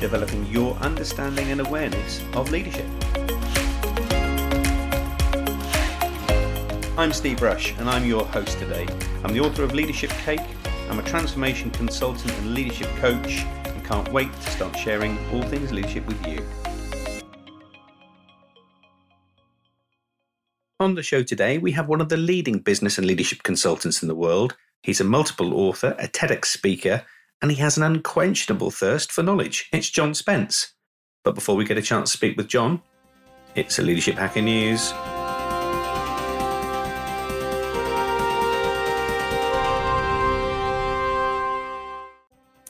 developing your understanding and awareness of leadership. I'm Steve Rush, and I'm your host today. I'm the author of Leadership Cake, I'm a transformation consultant and leadership coach, and can't wait to start sharing all things leadership with you. On the show today, we have one of the leading business and leadership consultants in the world. He's a multiple author, a TEDx speaker, and he has an unquenchable thirst for knowledge. It's John Spence. But before we get a chance to speak with John, it's a Leadership Hacker News.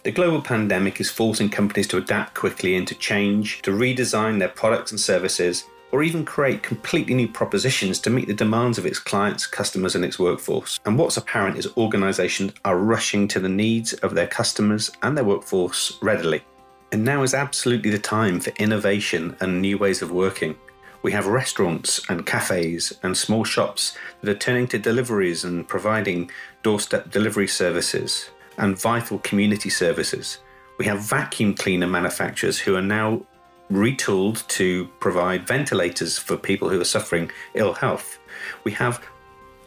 The global pandemic is forcing companies to adapt quickly and to change, to redesign their products and services, or even create completely new propositions to meet the demands of its clients, customers, and its workforce. And what's apparent is organizations are rushing to the needs of their customers and their workforce readily. And now is absolutely the time for innovation and new ways of working. We have restaurants and cafes and small shops that are turning to deliveries and providing doorstep delivery services and vital community services. We have vacuum cleaner manufacturers who are now retooled to provide ventilators for people who are suffering ill health. We have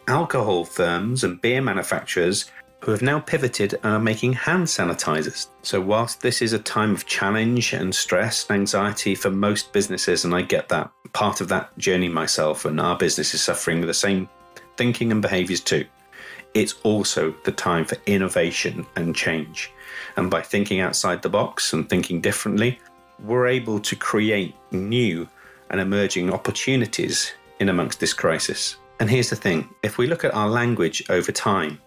alcohol firms and beer manufacturers who have now pivoted and are making hand sanitizers. So, whilst this is a time of challenge and stress and anxiety for most businesses, and I get that part of that journey myself, and our business is suffering the same thinking and behaviors too, it's also the time for innovation and change. And by thinking outside the box and thinking differently, we're able to create new and emerging opportunities in amongst this crisis. And here's the thing if we look at our language over time,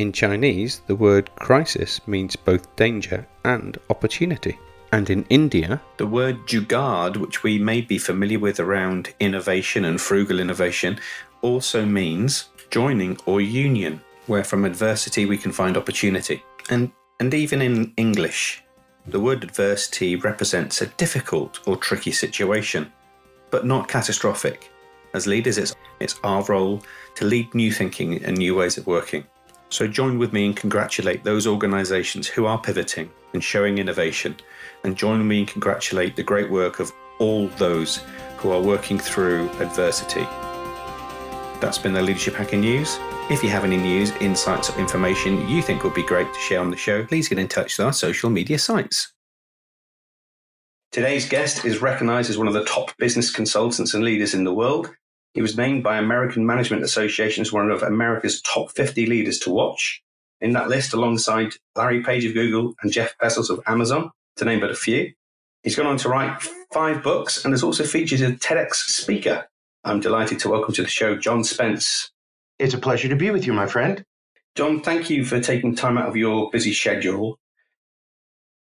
in Chinese, the word crisis means both danger and opportunity. And in India, the word jugaad, which we may be familiar with around innovation and frugal innovation, also means joining or union, where from adversity we can find opportunity. And, and even in English, the word adversity represents a difficult or tricky situation, but not catastrophic. As leaders, it's, it's our role to lead new thinking and new ways of working. So join with me and congratulate those organisations who are pivoting and showing innovation, and join me and congratulate the great work of all those who are working through adversity. That's been the Leadership Hacker News. If you have any news, insights, or information you think would be great to share on the show, please get in touch with our social media sites. Today's guest is recognized as one of the top business consultants and leaders in the world. He was named by American Management Association as one of America's top 50 leaders to watch. In that list, alongside Larry Page of Google and Jeff Bezos of Amazon, to name but a few. He's gone on to write five books and has also featured as a TEDx speaker. I'm delighted to welcome to the show John Spence. It's a pleasure to be with you, my friend. John, thank you for taking time out of your busy schedule.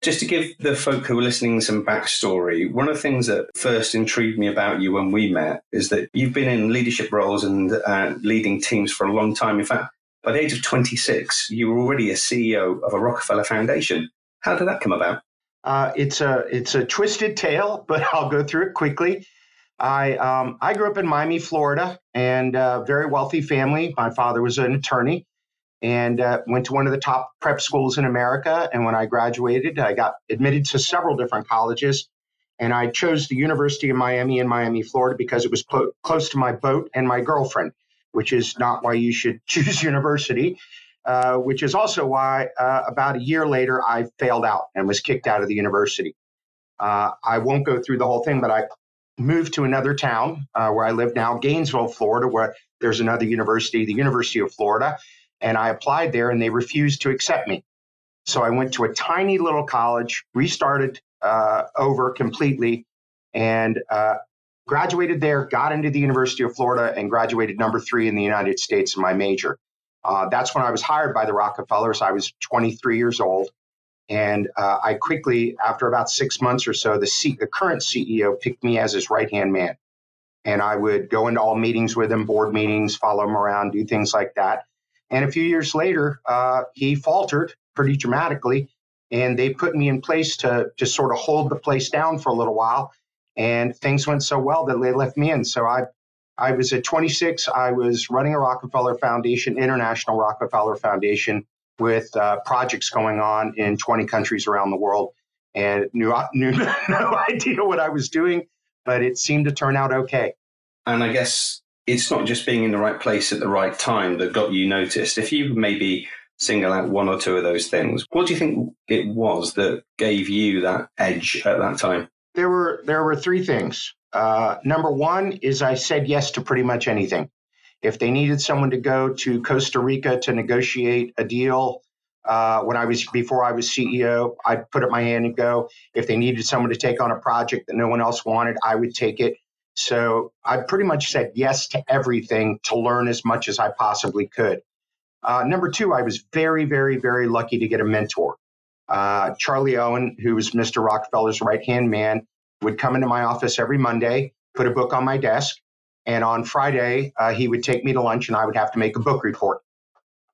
Just to give the folk who are listening some backstory, one of the things that first intrigued me about you when we met is that you've been in leadership roles and uh, leading teams for a long time. In fact, by the age of 26, you were already a CEO of a Rockefeller Foundation. How did that come about? Uh, it's a it's a twisted tale, but I'll go through it quickly. I um, I grew up in Miami, Florida, and a very wealthy family. My father was an attorney, and uh, went to one of the top prep schools in America. And when I graduated, I got admitted to several different colleges. And I chose the University of Miami in Miami, Florida, because it was clo- close to my boat and my girlfriend, which is not why you should choose university. Uh, which is also why uh, about a year later I failed out and was kicked out of the university. Uh, I won't go through the whole thing, but I moved to another town uh, where I live now, Gainesville, Florida, where there's another university, the University of Florida. And I applied there and they refused to accept me. So I went to a tiny little college, restarted uh, over completely, and uh, graduated there, got into the University of Florida, and graduated number three in the United States in my major. Uh, that's when I was hired by the Rockefellers. I was 23 years old. And uh, I quickly, after about six months or so, the, C- the current CEO picked me as his right hand man. And I would go into all meetings with him, board meetings, follow him around, do things like that. And a few years later, uh, he faltered pretty dramatically. And they put me in place to just sort of hold the place down for a little while. And things went so well that they left me in. So I, I was at 26. I was running a Rockefeller Foundation, International Rockefeller Foundation, with uh, projects going on in 20 countries around the world and knew, knew no idea what I was doing, but it seemed to turn out okay. And I guess it's not just being in the right place at the right time that got you noticed. If you maybe single out one or two of those things, what do you think it was that gave you that edge at that time? There were there were three things. Uh, number one is I said yes to pretty much anything. If they needed someone to go to Costa Rica to negotiate a deal, uh, when I was before I was CEO, I'd put up my hand and go. If they needed someone to take on a project that no one else wanted, I would take it. So I pretty much said yes to everything to learn as much as I possibly could. Uh, number two, I was very, very, very lucky to get a mentor. Uh, Charlie Owen, who was Mr. Rockefeller's right hand man, would come into my office every Monday, put a book on my desk, and on Friday, uh, he would take me to lunch and I would have to make a book report.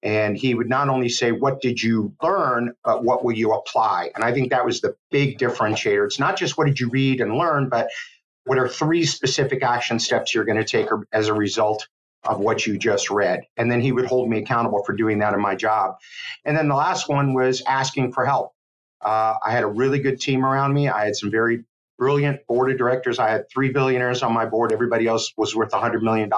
And he would not only say, What did you learn, but what will you apply? And I think that was the big differentiator. It's not just what did you read and learn, but what are three specific action steps you're going to take as a result of what you just read? And then he would hold me accountable for doing that in my job. And then the last one was asking for help. Uh, I had a really good team around me. I had some very brilliant board of directors. I had three billionaires on my board. Everybody else was worth $100 million.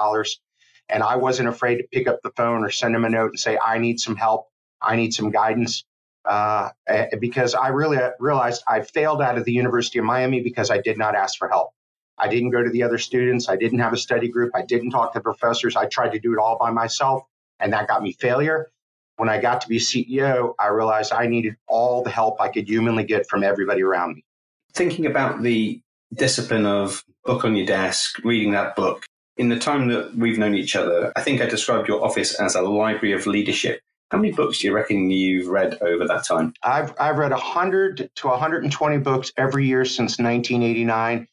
And I wasn't afraid to pick up the phone or send them a note and say, I need some help. I need some guidance. Uh, eh, because I really realized I failed out of the University of Miami because I did not ask for help. I didn't go to the other students. I didn't have a study group. I didn't talk to professors. I tried to do it all by myself, and that got me failure. When I got to be CEO, I realized I needed all the help I could humanly get from everybody around me thinking about the discipline of book on your desk, reading that book, in the time that we've known each other, I think I described your office as a library of leadership. How many books do you reckon you've read over that time? I've, I've read 100 to 120 books every year since 1989.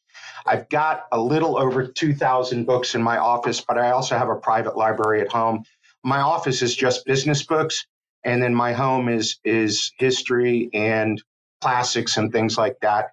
I've got a little over 2,000 books in my office, but I also have a private library at home. My office is just business books, and then my home is is history and classics and things like that.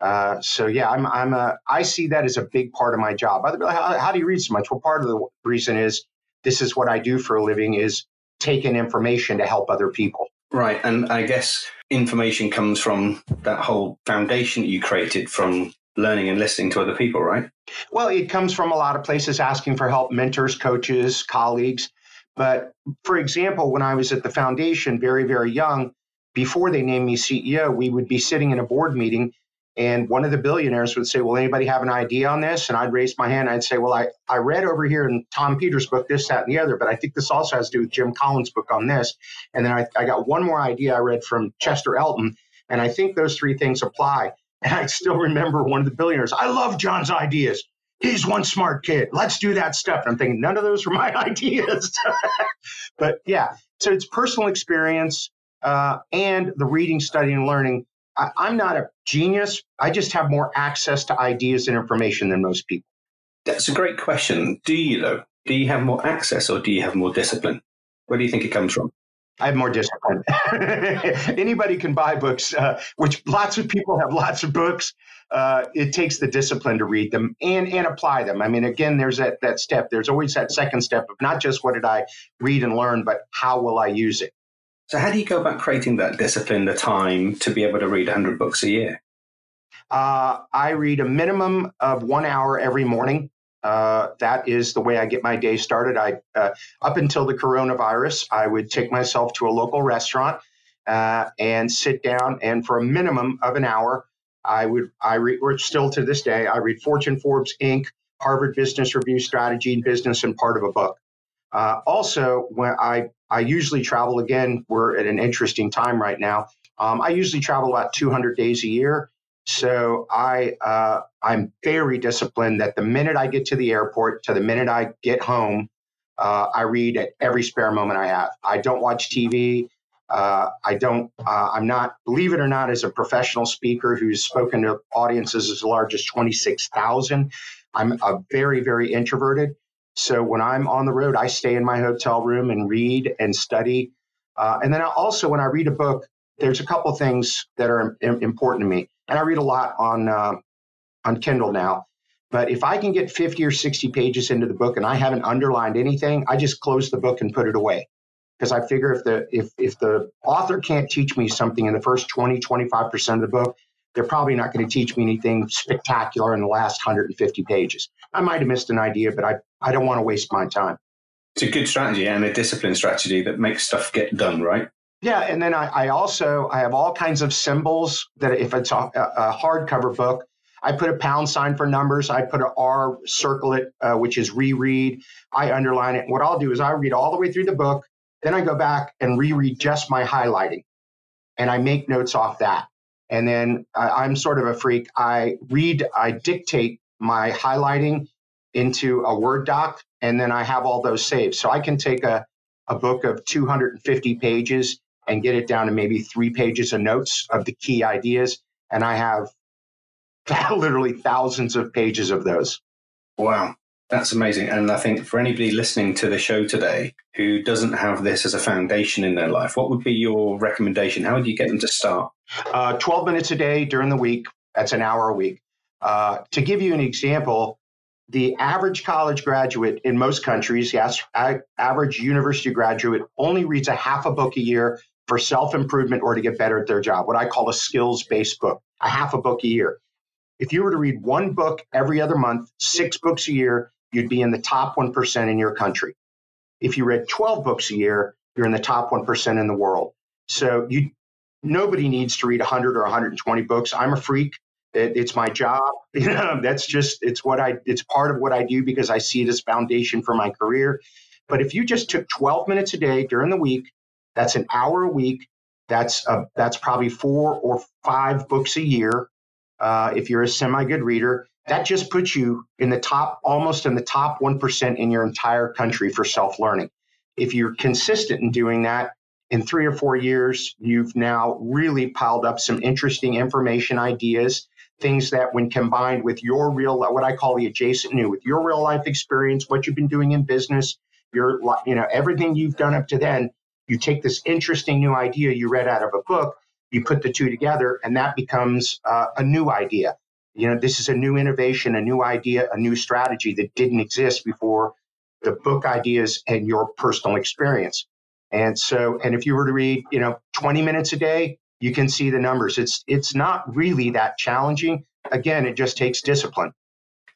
Uh, so yeah, I'm I'm a I see that as a big part of my job. How, how do you read so much? Well, part of the reason is this is what I do for a living is taking information to help other people. Right, and I guess information comes from that whole foundation that you created from learning and listening to other people, right? Well, it comes from a lot of places asking for help, mentors, coaches, colleagues. But for example, when I was at the foundation, very, very young, before they named me CEO, we would be sitting in a board meeting and one of the billionaires would say, Well, anybody have an idea on this? And I'd raise my hand. I'd say, Well, I, I read over here in Tom Peters' book, this, that, and the other, but I think this also has to do with Jim Collins' book on this. And then I, I got one more idea I read from Chester Elton. And I think those three things apply. And I still remember one of the billionaires, I love John's ideas. He's one smart kid. Let's do that stuff. And I'm thinking, none of those were my ideas. but yeah, so it's personal experience uh, and the reading, studying, and learning I, I'm not a genius. I just have more access to ideas and information than most people. That's a great question. Do you, though? Do you have more access or do you have more discipline? Where do you think it comes from? I have more discipline. Anybody can buy books, uh, which lots of people have lots of books. Uh, it takes the discipline to read them and, and apply them. I mean, again, there's that, that step. There's always that second step of not just what did I read and learn, but how will I use it? So, how do you go about creating that discipline, the time to be able to read 100 books a year? Uh, I read a minimum of one hour every morning. Uh, that is the way I get my day started. I uh, up until the coronavirus, I would take myself to a local restaurant uh, and sit down, and for a minimum of an hour, I would I read. Or still to this day, I read Fortune, Forbes, Inc., Harvard Business Review, Strategy, and Business, and part of a book. Uh, also, when I I usually travel again. We're at an interesting time right now. Um, I usually travel about 200 days a year. So I uh, I'm very disciplined that the minute I get to the airport to the minute I get home, uh, I read at every spare moment I have. I don't watch TV. Uh, I don't, uh, I'm not, believe it or not, as a professional speaker who's spoken to audiences as large as 26,000, I'm a very, very introverted. So when I'm on the road, I stay in my hotel room and read and study. Uh, and then also, when I read a book, there's a couple things that are important to me. And I read a lot on uh, on Kindle now. But if I can get 50 or 60 pages into the book and I haven't underlined anything, I just close the book and put it away because I figure if the if if the author can't teach me something in the first 20 25% of the book, they're probably not going to teach me anything spectacular in the last 150 pages. I might have missed an idea, but I I don't want to waste my time. It's a good strategy and a discipline strategy that makes stuff get done, right? Yeah, and then I, I also I have all kinds of symbols that if it's a, a hardcover book, I put a pound sign for numbers. I put an R, circle it, uh, which is reread. I underline it. What I'll do is I read all the way through the book. Then I go back and reread just my highlighting and I make notes off that. And then I, I'm sort of a freak. I read, I dictate my highlighting into a Word doc, and then I have all those saved. So I can take a, a book of 250 pages and get it down to maybe three pages of notes of the key ideas. And I have literally thousands of pages of those. Wow. That's amazing. And I think for anybody listening to the show today who doesn't have this as a foundation in their life, what would be your recommendation? How would you get them to start? Uh, 12 minutes a day during the week. That's an hour a week. Uh, to give you an example, the average college graduate in most countries, yes, average university graduate only reads a half a book a year for self improvement or to get better at their job, what I call a skills based book, a half a book a year. If you were to read one book every other month, six books a year, you'd be in the top 1% in your country. If you read 12 books a year, you're in the top 1% in the world. So you nobody needs to read 100 or 120 books. I'm a freak. It, it's my job. That's just it's what I it's part of what I do because I see it as foundation for my career. But if you just took 12 minutes a day during the week, that's an hour a week. That's a, that's probably four or five books a year uh, if you're a semi good reader, that just puts you in the top, almost in the top 1% in your entire country for self learning. If you're consistent in doing that, in three or four years, you've now really piled up some interesting information ideas, things that, when combined with your real, what I call the adjacent new, with your real life experience, what you've been doing in business, your, you know, everything you've done up to then, you take this interesting new idea you read out of a book you put the two together, and that becomes uh, a new idea. You know, this is a new innovation, a new idea, a new strategy that didn't exist before the book ideas and your personal experience. And so, and if you were to read, you know, 20 minutes a day, you can see the numbers. It's it's not really that challenging. Again, it just takes discipline.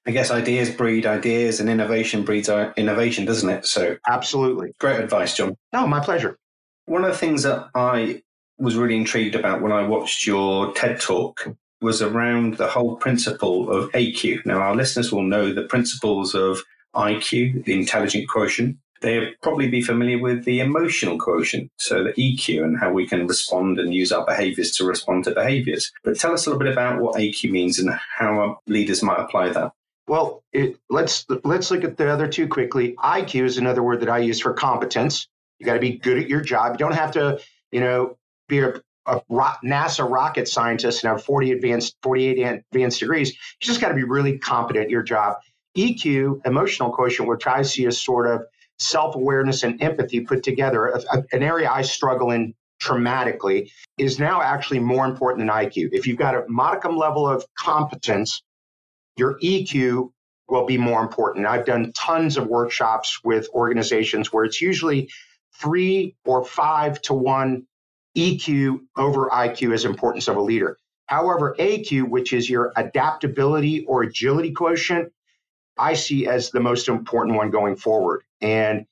I guess ideas breed ideas and innovation breeds uh, innovation, doesn't it? So absolutely. Great advice, John. No, my pleasure. One of the things that I was really intrigued about when I watched your TED talk was around the whole principle of AQ. Now, our listeners will know the principles of IQ, the intelligent quotient. They'll probably be familiar with the emotional quotient, so the EQ and how we can respond and use our behaviors to respond to behaviors. But tell us a little bit about what AQ means and how leaders might apply that. Well, it, let's let's look at the other two quickly. IQ is another word that I use for competence. You got to be good at your job. You don't have to, you know, be a, a NASA rocket scientist and have 40 advanced, 48 advanced degrees. You just got to be really competent at your job. EQ, emotional quotient, which I see as sort of self awareness and empathy put together, a, a, an area I struggle in traumatically, is now actually more important than IQ. If you've got a modicum level of competence, your EQ will be more important. I've done tons of workshops with organizations where it's usually three or five to one EQ over IQ as importance of a leader. However, AQ, which is your adaptability or agility quotient, I see as the most important one going forward. And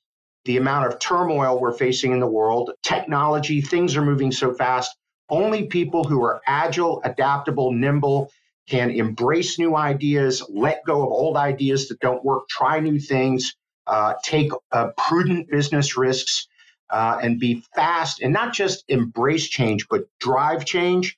the amount of turmoil we're facing in the world, technology, things are moving so fast. Only people who are agile, adaptable, nimble can embrace new ideas, let go of old ideas that don't work, try new things, uh, take uh, prudent business risks, uh, and be fast and not just embrace change, but drive change.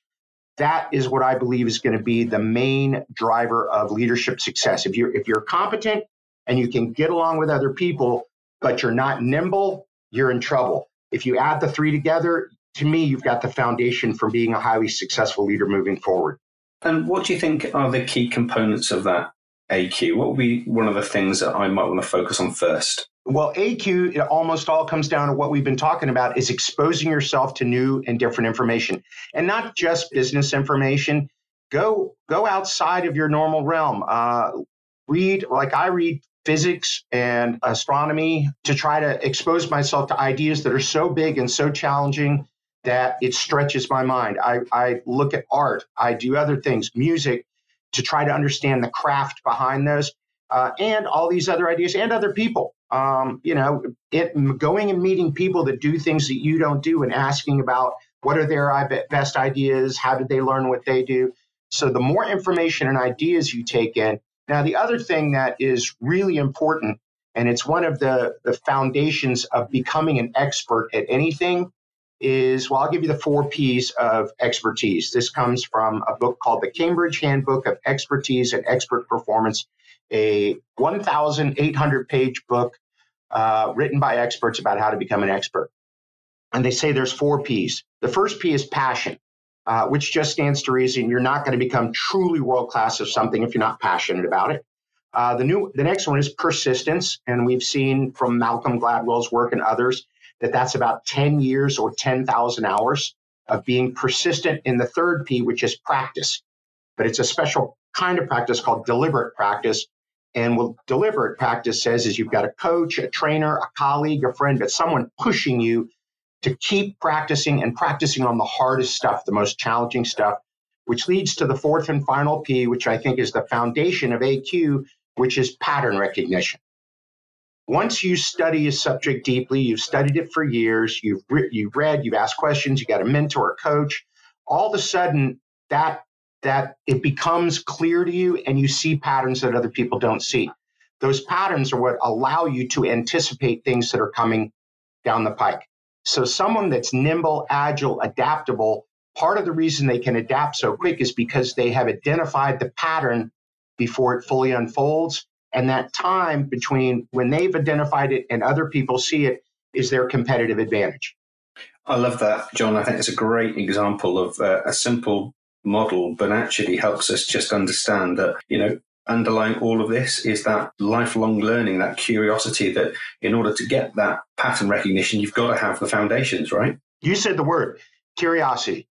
That is what I believe is going to be the main driver of leadership success. If you're if you're competent and you can get along with other people, but you're not nimble, you're in trouble. If you add the three together, to me, you've got the foundation for being a highly successful leader moving forward. And what do you think are the key components of that AQ? What would be one of the things that I might want to focus on first? Well, AQ, it almost all comes down to what we've been talking about is exposing yourself to new and different information and not just business information. Go, go outside of your normal realm. Uh, read, like I read physics and astronomy to try to expose myself to ideas that are so big and so challenging that it stretches my mind. I, I look at art, I do other things, music, to try to understand the craft behind those, uh, and all these other ideas and other people. Um, you know, it, going and meeting people that do things that you don't do and asking about what are their best ideas, how did they learn what they do. So the more information and ideas you take in. Now, the other thing that is really important, and it's one of the, the foundations of becoming an expert at anything, is well, I'll give you the four P's of expertise. This comes from a book called the Cambridge Handbook of Expertise and Expert Performance, a 1,800 page book uh, written by experts about how to become an expert. And they say there's four P's. The first P is passion, uh, which just stands to reason you're not going to become truly world class of something if you're not passionate about it. Uh, the new, the next one is persistence, and we've seen from Malcolm Gladwell's work and others that that's about 10 years or 10,000 hours of being persistent in the third P, which is practice. But it's a special kind of practice called deliberate practice. And what deliberate practice says is you've got a coach, a trainer, a colleague, a friend, but someone pushing you to keep practicing and practicing on the hardest stuff, the most challenging stuff, which leads to the fourth and final P, which I think is the foundation of AQ, which is pattern recognition. Once you study a subject deeply, you've studied it for years, you've, re- you've read, you've asked questions, you got a mentor, a coach, all of a sudden that that it becomes clear to you and you see patterns that other people don't see. Those patterns are what allow you to anticipate things that are coming down the pike. So someone that's nimble, agile, adaptable, part of the reason they can adapt so quick is because they have identified the pattern before it fully unfolds and that time between when they've identified it and other people see it is their competitive advantage. I love that, John. I think it's a great example of uh, a simple model, but actually helps us just understand that, you know, underlying all of this is that lifelong learning, that curiosity that in order to get that pattern recognition, you've got to have the foundations, right? You said the word curiosity.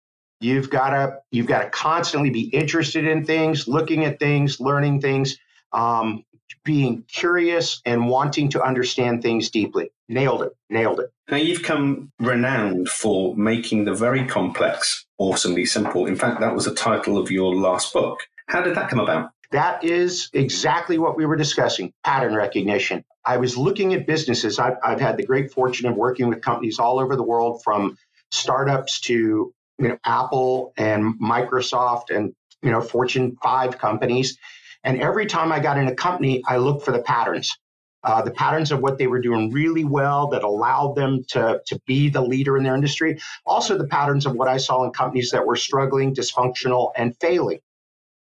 You've got to you've got to constantly be interested in things, looking at things, learning things. Um, being curious and wanting to understand things deeply. Nailed it. Nailed it. Now, you've come renowned for making the very complex awesomely simple. In fact, that was the title of your last book. How did that come about? That is exactly what we were discussing pattern recognition. I was looking at businesses. I've, I've had the great fortune of working with companies all over the world from startups to you know, Apple and Microsoft and you know Fortune 5 companies and every time I got in a company, I looked for the patterns. Uh, the patterns of what they were doing really well that allowed them to, to be the leader in their industry. Also, the patterns of what I saw in companies that were struggling, dysfunctional, and failing.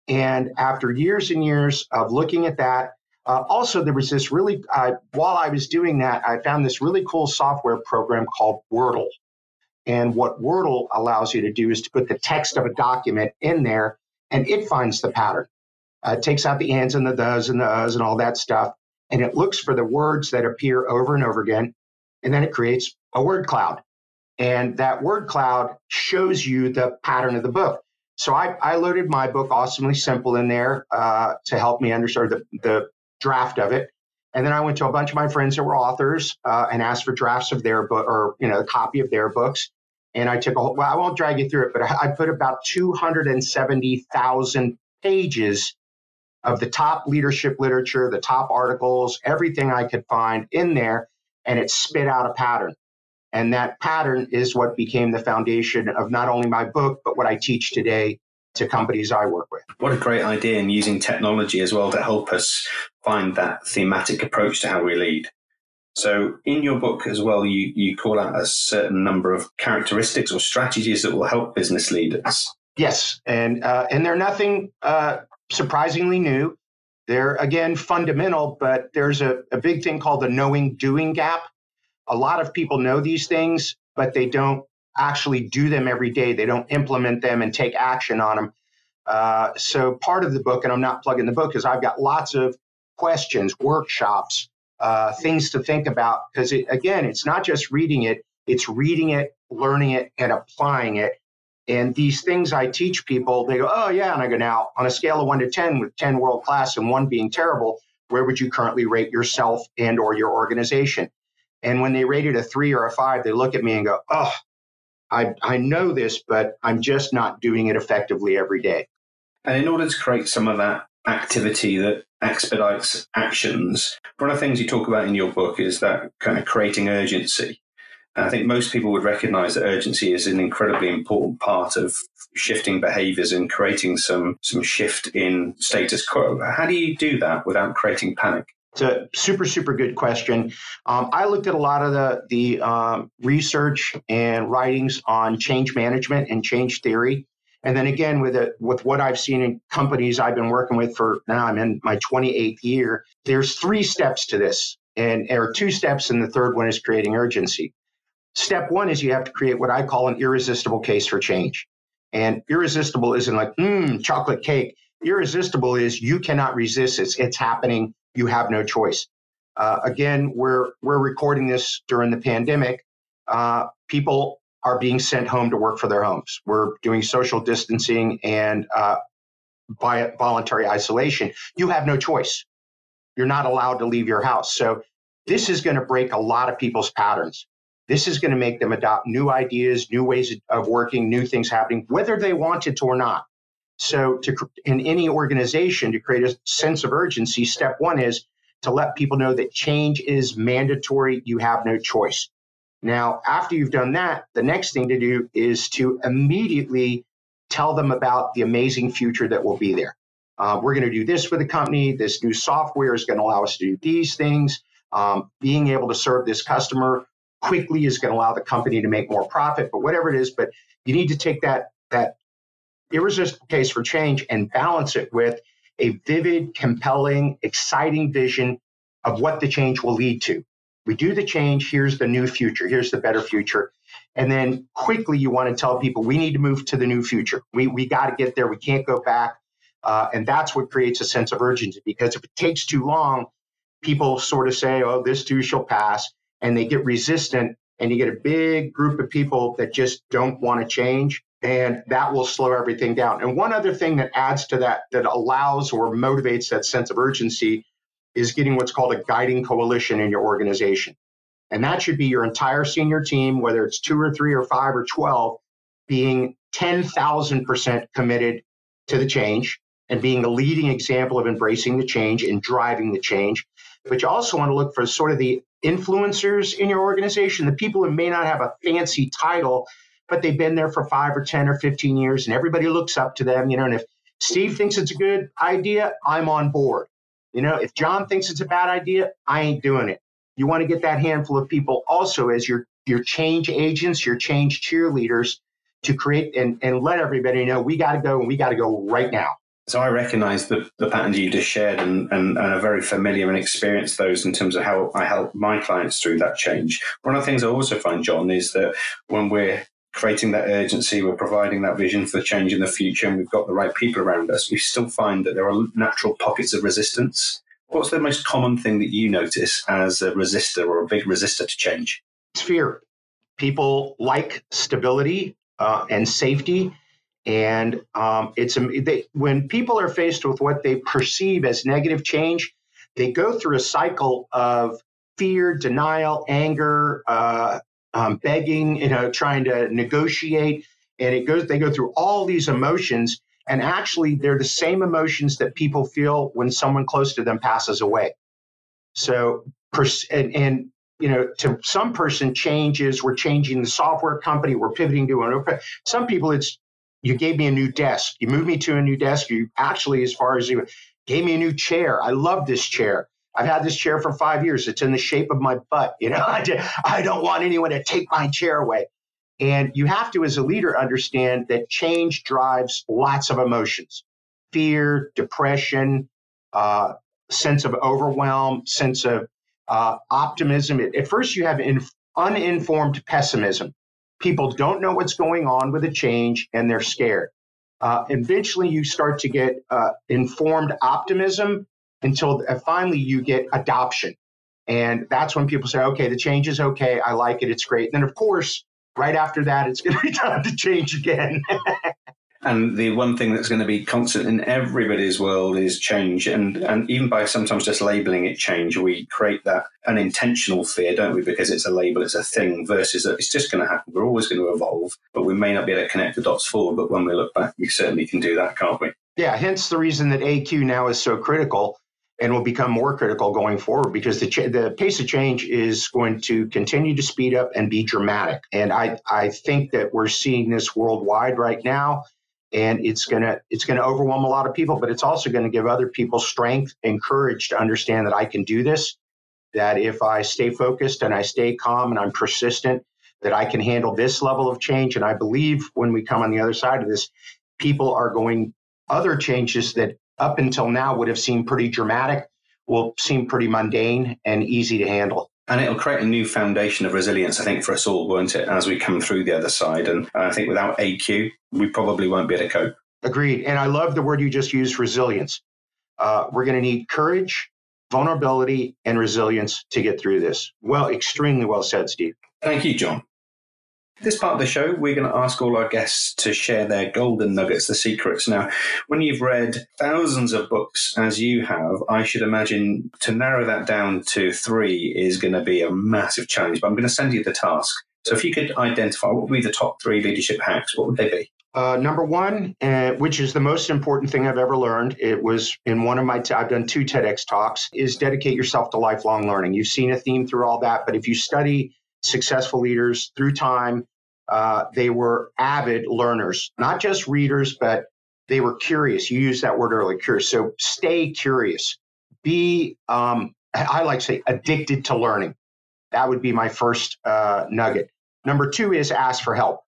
And after years and years of looking at that, uh, also there was this really, uh, while I was doing that, I found this really cool software program called Wordle. And what Wordle allows you to do is to put the text of a document in there and it finds the pattern. Uh, it takes out the ands and the does and the us and all that stuff, and it looks for the words that appear over and over again, and then it creates a word cloud. And that word cloud shows you the pattern of the book. So I, I loaded my book, Awesomely Simple, in there uh, to help me understand the, the draft of it. And then I went to a bunch of my friends that were authors uh, and asked for drafts of their book or, you know, a copy of their books. And I took a whole, well, I won't drag you through it, but I, I put about 270,000 pages of the top leadership literature, the top articles, everything I could find in there, and it spit out a pattern. And that pattern is what became the foundation of not only my book, but what I teach today to companies I work with. What a great idea, and using technology as well to help us find that thematic approach to how we lead. So, in your book as well, you, you call out a certain number of characteristics or strategies that will help business leaders. Yes, and uh, and they're nothing uh, surprisingly new. They're again fundamental, but there's a, a big thing called the knowing doing gap. A lot of people know these things, but they don't actually do them every day. They don't implement them and take action on them. Uh, so part of the book, and I'm not plugging the book, is I've got lots of questions, workshops, uh, things to think about. Because it, again, it's not just reading it; it's reading it, learning it, and applying it. And these things I teach people, they go, "Oh yeah," and I go, "Now, on a scale of one to ten, with ten world class and one being terrible, where would you currently rate yourself and or your organization?" And when they rate it a three or a five, they look at me and go, "Oh, I, I know this, but I'm just not doing it effectively every day. And in order to create some of that activity that expedites actions, one of the things you talk about in your book is that kind of creating urgency. And I think most people would recognize that urgency is an incredibly important part of shifting behaviors and creating some, some shift in status quo. How do you do that without creating panic? It's a super, super good question. Um, I looked at a lot of the, the um, research and writings on change management and change theory. And then again, with it, with what I've seen in companies I've been working with for now, I'm in my 28th year. There's three steps to this, and are two steps, and the third one is creating urgency. Step one is you have to create what I call an irresistible case for change. And irresistible isn't like, mmm, chocolate cake. Irresistible is you cannot resist it. It's happening you have no choice. Uh, again, we're we're recording this during the pandemic. Uh, people are being sent home to work for their homes. We're doing social distancing and uh, by voluntary isolation. You have no choice. You're not allowed to leave your house. So this is going to break a lot of people's patterns. This is going to make them adopt new ideas, new ways of working, new things happening, whether they want it or not. So, to, in any organization, to create a sense of urgency, step one is to let people know that change is mandatory. You have no choice. Now, after you've done that, the next thing to do is to immediately tell them about the amazing future that will be there. Uh, we're going to do this for the company. This new software is going to allow us to do these things. Um, being able to serve this customer quickly is going to allow the company to make more profit, but whatever it is, but you need to take that that irresistible case for change and balance it with a vivid, compelling, exciting vision of what the change will lead to. We do the change, here's the new future, here's the better future. And then quickly, you want to tell people we need to move to the new future. We, we got to get there, we can't go back. Uh, and that's what creates a sense of urgency because if it takes too long, people sort of say, oh, this too shall pass, and they get resistant. And you get a big group of people that just don't want to change and that will slow everything down. And one other thing that adds to that, that allows or motivates that sense of urgency, is getting what's called a guiding coalition in your organization. And that should be your entire senior team, whether it's two or three or five or 12, being 10,000% committed to the change and being a leading example of embracing the change and driving the change. But you also want to look for sort of the influencers in your organization, the people who may not have a fancy title, but they've been there for five or 10 or 15 years and everybody looks up to them, you know, and if Steve thinks it's a good idea, I'm on board. You know, if John thinks it's a bad idea, I ain't doing it. You want to get that handful of people also as your your change agents, your change cheerleaders to create and, and let everybody know we got to go and we got to go right now. So I recognise the, the patterns you just shared and, and, and are very familiar and experienced those in terms of how I help my clients through that change. One of the things I also find, John, is that when we're creating that urgency, we're providing that vision for change in the future, and we've got the right people around us, we still find that there are natural pockets of resistance. What's the most common thing that you notice as a resistor or a big resistor to change? It's fear. People like stability uh, and safety. And um, it's they, when people are faced with what they perceive as negative change, they go through a cycle of fear, denial, anger, uh, um, begging, you know, trying to negotiate. And it goes, they go through all these emotions. And actually, they're the same emotions that people feel when someone close to them passes away. So, and, and you know, to some person, changes, we're changing the software company, we're pivoting to an. Some people, it's you gave me a new desk, you moved me to a new desk. You actually, as far as you gave me a new chair. I love this chair. I've had this chair for five years. It's in the shape of my butt. You know, I don't want anyone to take my chair away. And you have to, as a leader, understand that change drives lots of emotions fear, depression, uh, sense of overwhelm, sense of uh, optimism. At first, you have inf- uninformed pessimism. People don't know what's going on with a change and they're scared. Uh, eventually, you start to get uh, informed optimism until uh, finally you get adoption. And that's when people say, okay, the change is okay. I like it. It's great. And then, of course, right after that, it's going to be time to change again. And the one thing that's going to be constant in everybody's world is change. And, and even by sometimes just labeling it change, we create that unintentional fear, don't we? Because it's a label, it's a thing versus that it's just going to happen. We're always going to evolve, but we may not be able to connect the dots forward. But when we look back, we certainly can do that, can't we? Yeah, hence the reason that AQ now is so critical and will become more critical going forward because the, ch- the pace of change is going to continue to speed up and be dramatic. And I, I think that we're seeing this worldwide right now and it's going to it's going to overwhelm a lot of people but it's also going to give other people strength and courage to understand that I can do this that if I stay focused and I stay calm and I'm persistent that I can handle this level of change. And I believe when we come on the other side of this people are going other changes that up until now would have seemed pretty dramatic will seem pretty mundane and easy to handle and it'll create a new foundation of resilience, I think, for us all, won't it, as we come through the other side? And I think without AQ, we probably won't be able to cope. Agreed. And I love the word you just used, resilience. Uh, we're going to need courage, vulnerability, and resilience to get through this. Well, extremely well said, Steve. Thank you, John. This part of the show, we're going to ask all our guests to share their golden nuggets, the secrets. Now, when you've read thousands of books as you have, I should imagine to narrow that down to three is going to be a massive challenge. But I'm going to send you the task. So if you could identify what would be the top three leadership hacks, what would they be? Uh, number one, uh, which is the most important thing I've ever learned, it was in one of my, I've done two TEDx talks, is dedicate yourself to lifelong learning. You've seen a theme through all that, but if you study successful leaders through time. Uh, they were avid learners, not just readers, but they were curious. You used that word earlier, curious. So stay curious. Be, um, I like to say, addicted to learning. That would be my first uh, nugget. Number two is ask for help.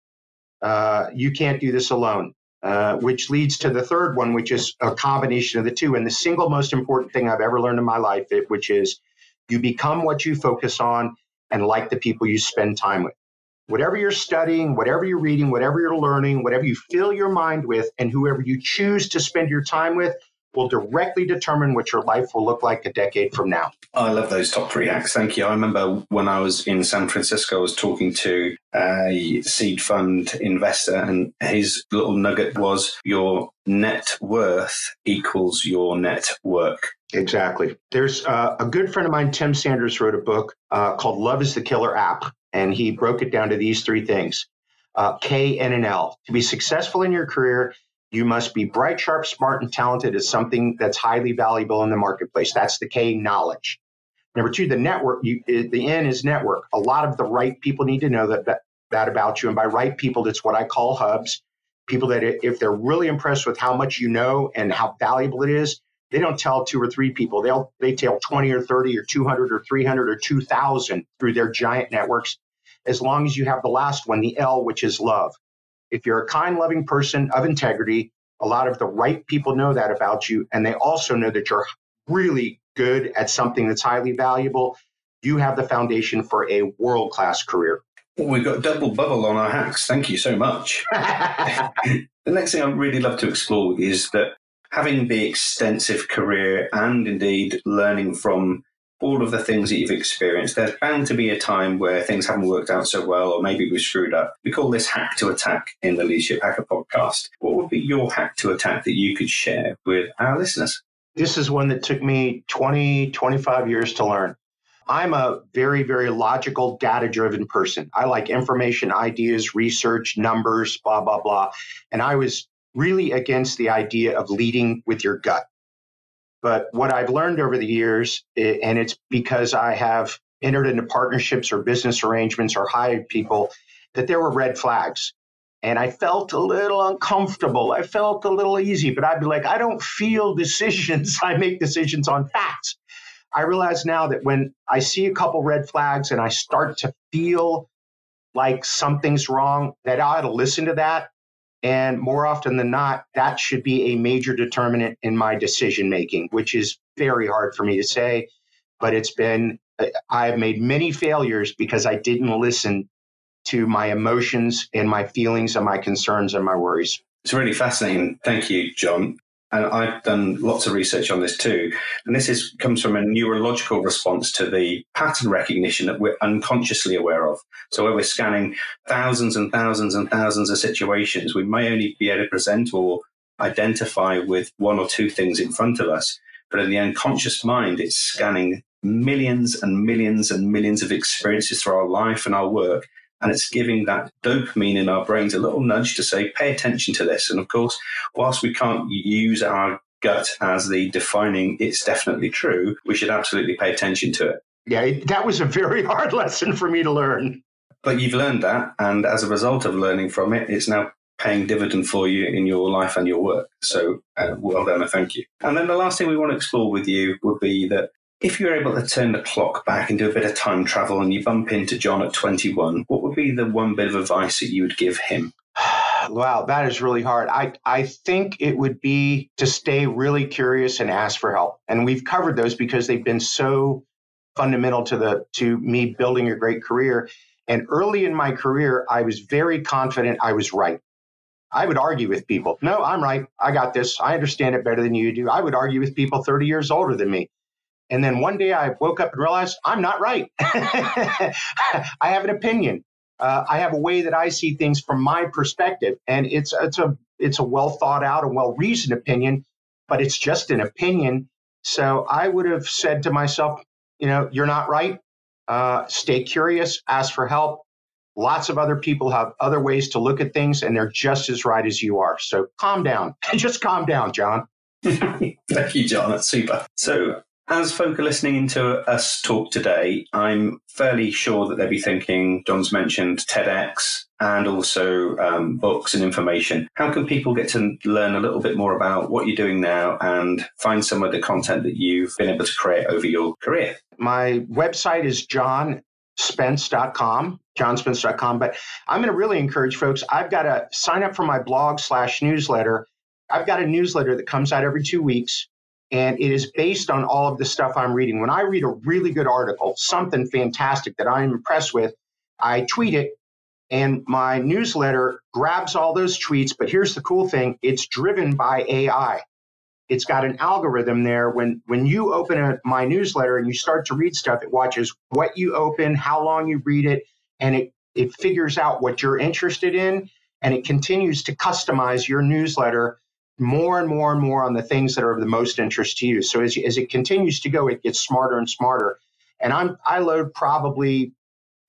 Uh, you can't do this alone, uh, which leads to the third one, which is a combination of the two. And the single most important thing I've ever learned in my life, which is you become what you focus on and like the people you spend time with. Whatever you're studying, whatever you're reading, whatever you're learning, whatever you fill your mind with, and whoever you choose to spend your time with will directly determine what your life will look like a decade from now. I love those top three hacks. Thank you. I remember when I was in San Francisco, I was talking to a seed fund investor, and his little nugget was your net worth equals your net work. Exactly. There's uh, a good friend of mine, Tim Sanders, wrote a book uh, called Love is the Killer App. And he broke it down to these three things uh, K, N, and L. To be successful in your career, you must be bright, sharp, smart, and talented is something that's highly valuable in the marketplace. That's the K, knowledge. Number two, the network. You, the N is network. A lot of the right people need to know that, that, that about you. And by right people, that's what I call hubs. People that, if they're really impressed with how much you know and how valuable it is, they don't tell two or three people. They'll they tell 20 or 30 or 200 or 300 or 2,000 through their giant networks. As long as you have the last one, the L, which is love. If you're a kind, loving person of integrity, a lot of the right people know that about you, and they also know that you're really good at something that's highly valuable. You have the foundation for a world class career. Oh, we've got double bubble on our hacks. Thank you so much. the next thing I'd really love to explore is that having the extensive career and indeed learning from all of the things that you've experienced, there's bound to be a time where things haven't worked out so well, or maybe we screwed up. We call this hack to attack in the Leadership Hacker podcast. What would be your hack to attack that you could share with our listeners? This is one that took me 20, 25 years to learn. I'm a very, very logical, data driven person. I like information, ideas, research, numbers, blah, blah, blah. And I was really against the idea of leading with your gut. But what I've learned over the years, and it's because I have entered into partnerships or business arrangements or hired people, that there were red flags. And I felt a little uncomfortable. I felt a little easy, but I'd be like, I don't feel decisions. I make decisions on facts. I realize now that when I see a couple red flags and I start to feel like something's wrong, that I ought to listen to that and more often than not, that should be a major determinant in my decision making, which is very hard for me to say. But it's been, uh, I have made many failures because I didn't listen to my emotions and my feelings and my concerns and my worries. It's really fascinating. Thank you, John. And I've done lots of research on this too. And this is comes from a neurological response to the pattern recognition that we're unconsciously aware of. So when we're scanning thousands and thousands and thousands of situations, we may only be able to present or identify with one or two things in front of us. But in the unconscious mind, it's scanning millions and millions and millions of experiences through our life and our work. And it's giving that dopamine in our brains a little nudge to say, pay attention to this. And of course, whilst we can't use our gut as the defining it's definitely true, we should absolutely pay attention to it. Yeah, that was a very hard lesson for me to learn. But you've learned that. And as a result of learning from it, it's now paying dividend for you in your life and your work. So uh, well done, and thank you. And then the last thing we want to explore with you would be that if you're able to turn the clock back and do a bit of time travel and you bump into John at 21, what would be the one bit of advice that you would give him? wow, that is really hard. I, I think it would be to stay really curious and ask for help. And we've covered those because they've been so fundamental to the to me building a great career. And early in my career, I was very confident I was right. I would argue with people. No, I'm right. I got this. I understand it better than you do. I would argue with people 30 years older than me. And then one day I woke up and realized I'm not right. I have an opinion. Uh, I have a way that I see things from my perspective, and it's it's a it's a well thought out and well reasoned opinion, but it's just an opinion. So I would have said to myself, you know, you're not right. Uh, stay curious, ask for help. Lots of other people have other ways to look at things, and they're just as right as you are. So calm down. just calm down, John. Thank you, John. That's super. So as folk are listening into us talk today, I'm fairly sure that they'll be thinking, John's mentioned TEDx and also um, books and information. How can people get to learn a little bit more about what you're doing now and find some of the content that you've been able to create over your career? My website is johnspence.com, johnspence.com. But I'm going to really encourage folks, I've got to sign up for my blog slash newsletter. I've got a newsletter that comes out every two weeks and it is based on all of the stuff I'm reading. When I read a really good article, something fantastic that I'm impressed with, I tweet it, and my newsletter grabs all those tweets. But here's the cool thing it's driven by AI. It's got an algorithm there. When, when you open a, my newsletter and you start to read stuff, it watches what you open, how long you read it, and it, it figures out what you're interested in. And it continues to customize your newsletter more and more and more on the things that are of the most interest to you. So as, as it continues to go, it gets smarter and smarter. And I'm I load probably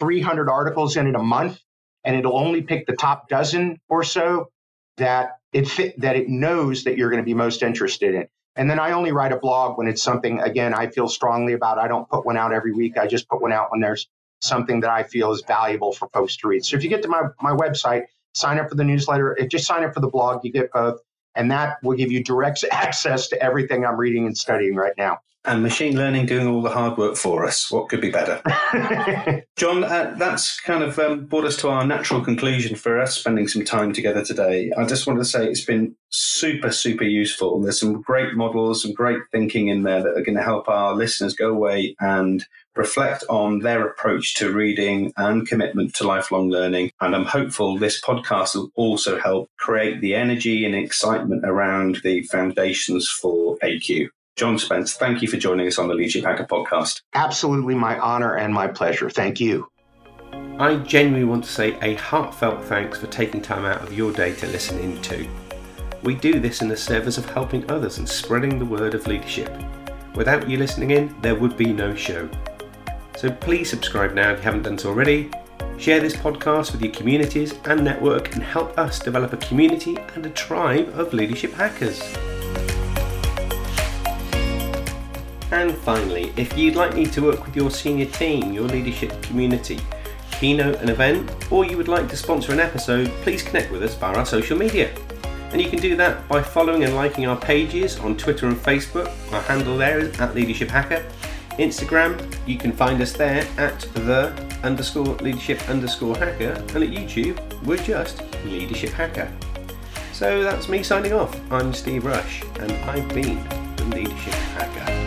300 articles in it a month, and it'll only pick the top dozen or so that it fit, that it knows that you're going to be most interested in. And then I only write a blog when it's something again I feel strongly about. I don't put one out every week. I just put one out when there's something that I feel is valuable for folks to read. So if you get to my my website, sign up for the newsletter. If just sign up for the blog, you get both. And that will give you direct access to everything I'm reading and studying right now. And machine learning doing all the hard work for us. What could be better? John, uh, that's kind of um, brought us to our natural conclusion for us spending some time together today. I just wanted to say it's been super, super useful. There's some great models, some great thinking in there that are going to help our listeners go away and reflect on their approach to reading and commitment to lifelong learning. And I'm hopeful this podcast will also help create the energy and excitement around the foundations for AQ. John Spence, thank you for joining us on the Leadership Hacker podcast. Absolutely my honor and my pleasure. Thank you. I genuinely want to say a heartfelt thanks for taking time out of your day to listen in to. We do this in the service of helping others and spreading the word of leadership. Without you listening in, there would be no show. So please subscribe now if you haven't done so already. Share this podcast with your communities and network and help us develop a community and a tribe of leadership hackers. And finally, if you'd like me to work with your senior team, your leadership community, keynote an event, or you would like to sponsor an episode, please connect with us via our social media. And you can do that by following and liking our pages on Twitter and Facebook. Our handle there is at Leadership Hacker Instagram, you can find us there at the underscore leadership underscore hacker, and at YouTube, we're just Leadership Hacker. So that's me signing off. I'm Steve Rush, and I've been the Leadership Hacker.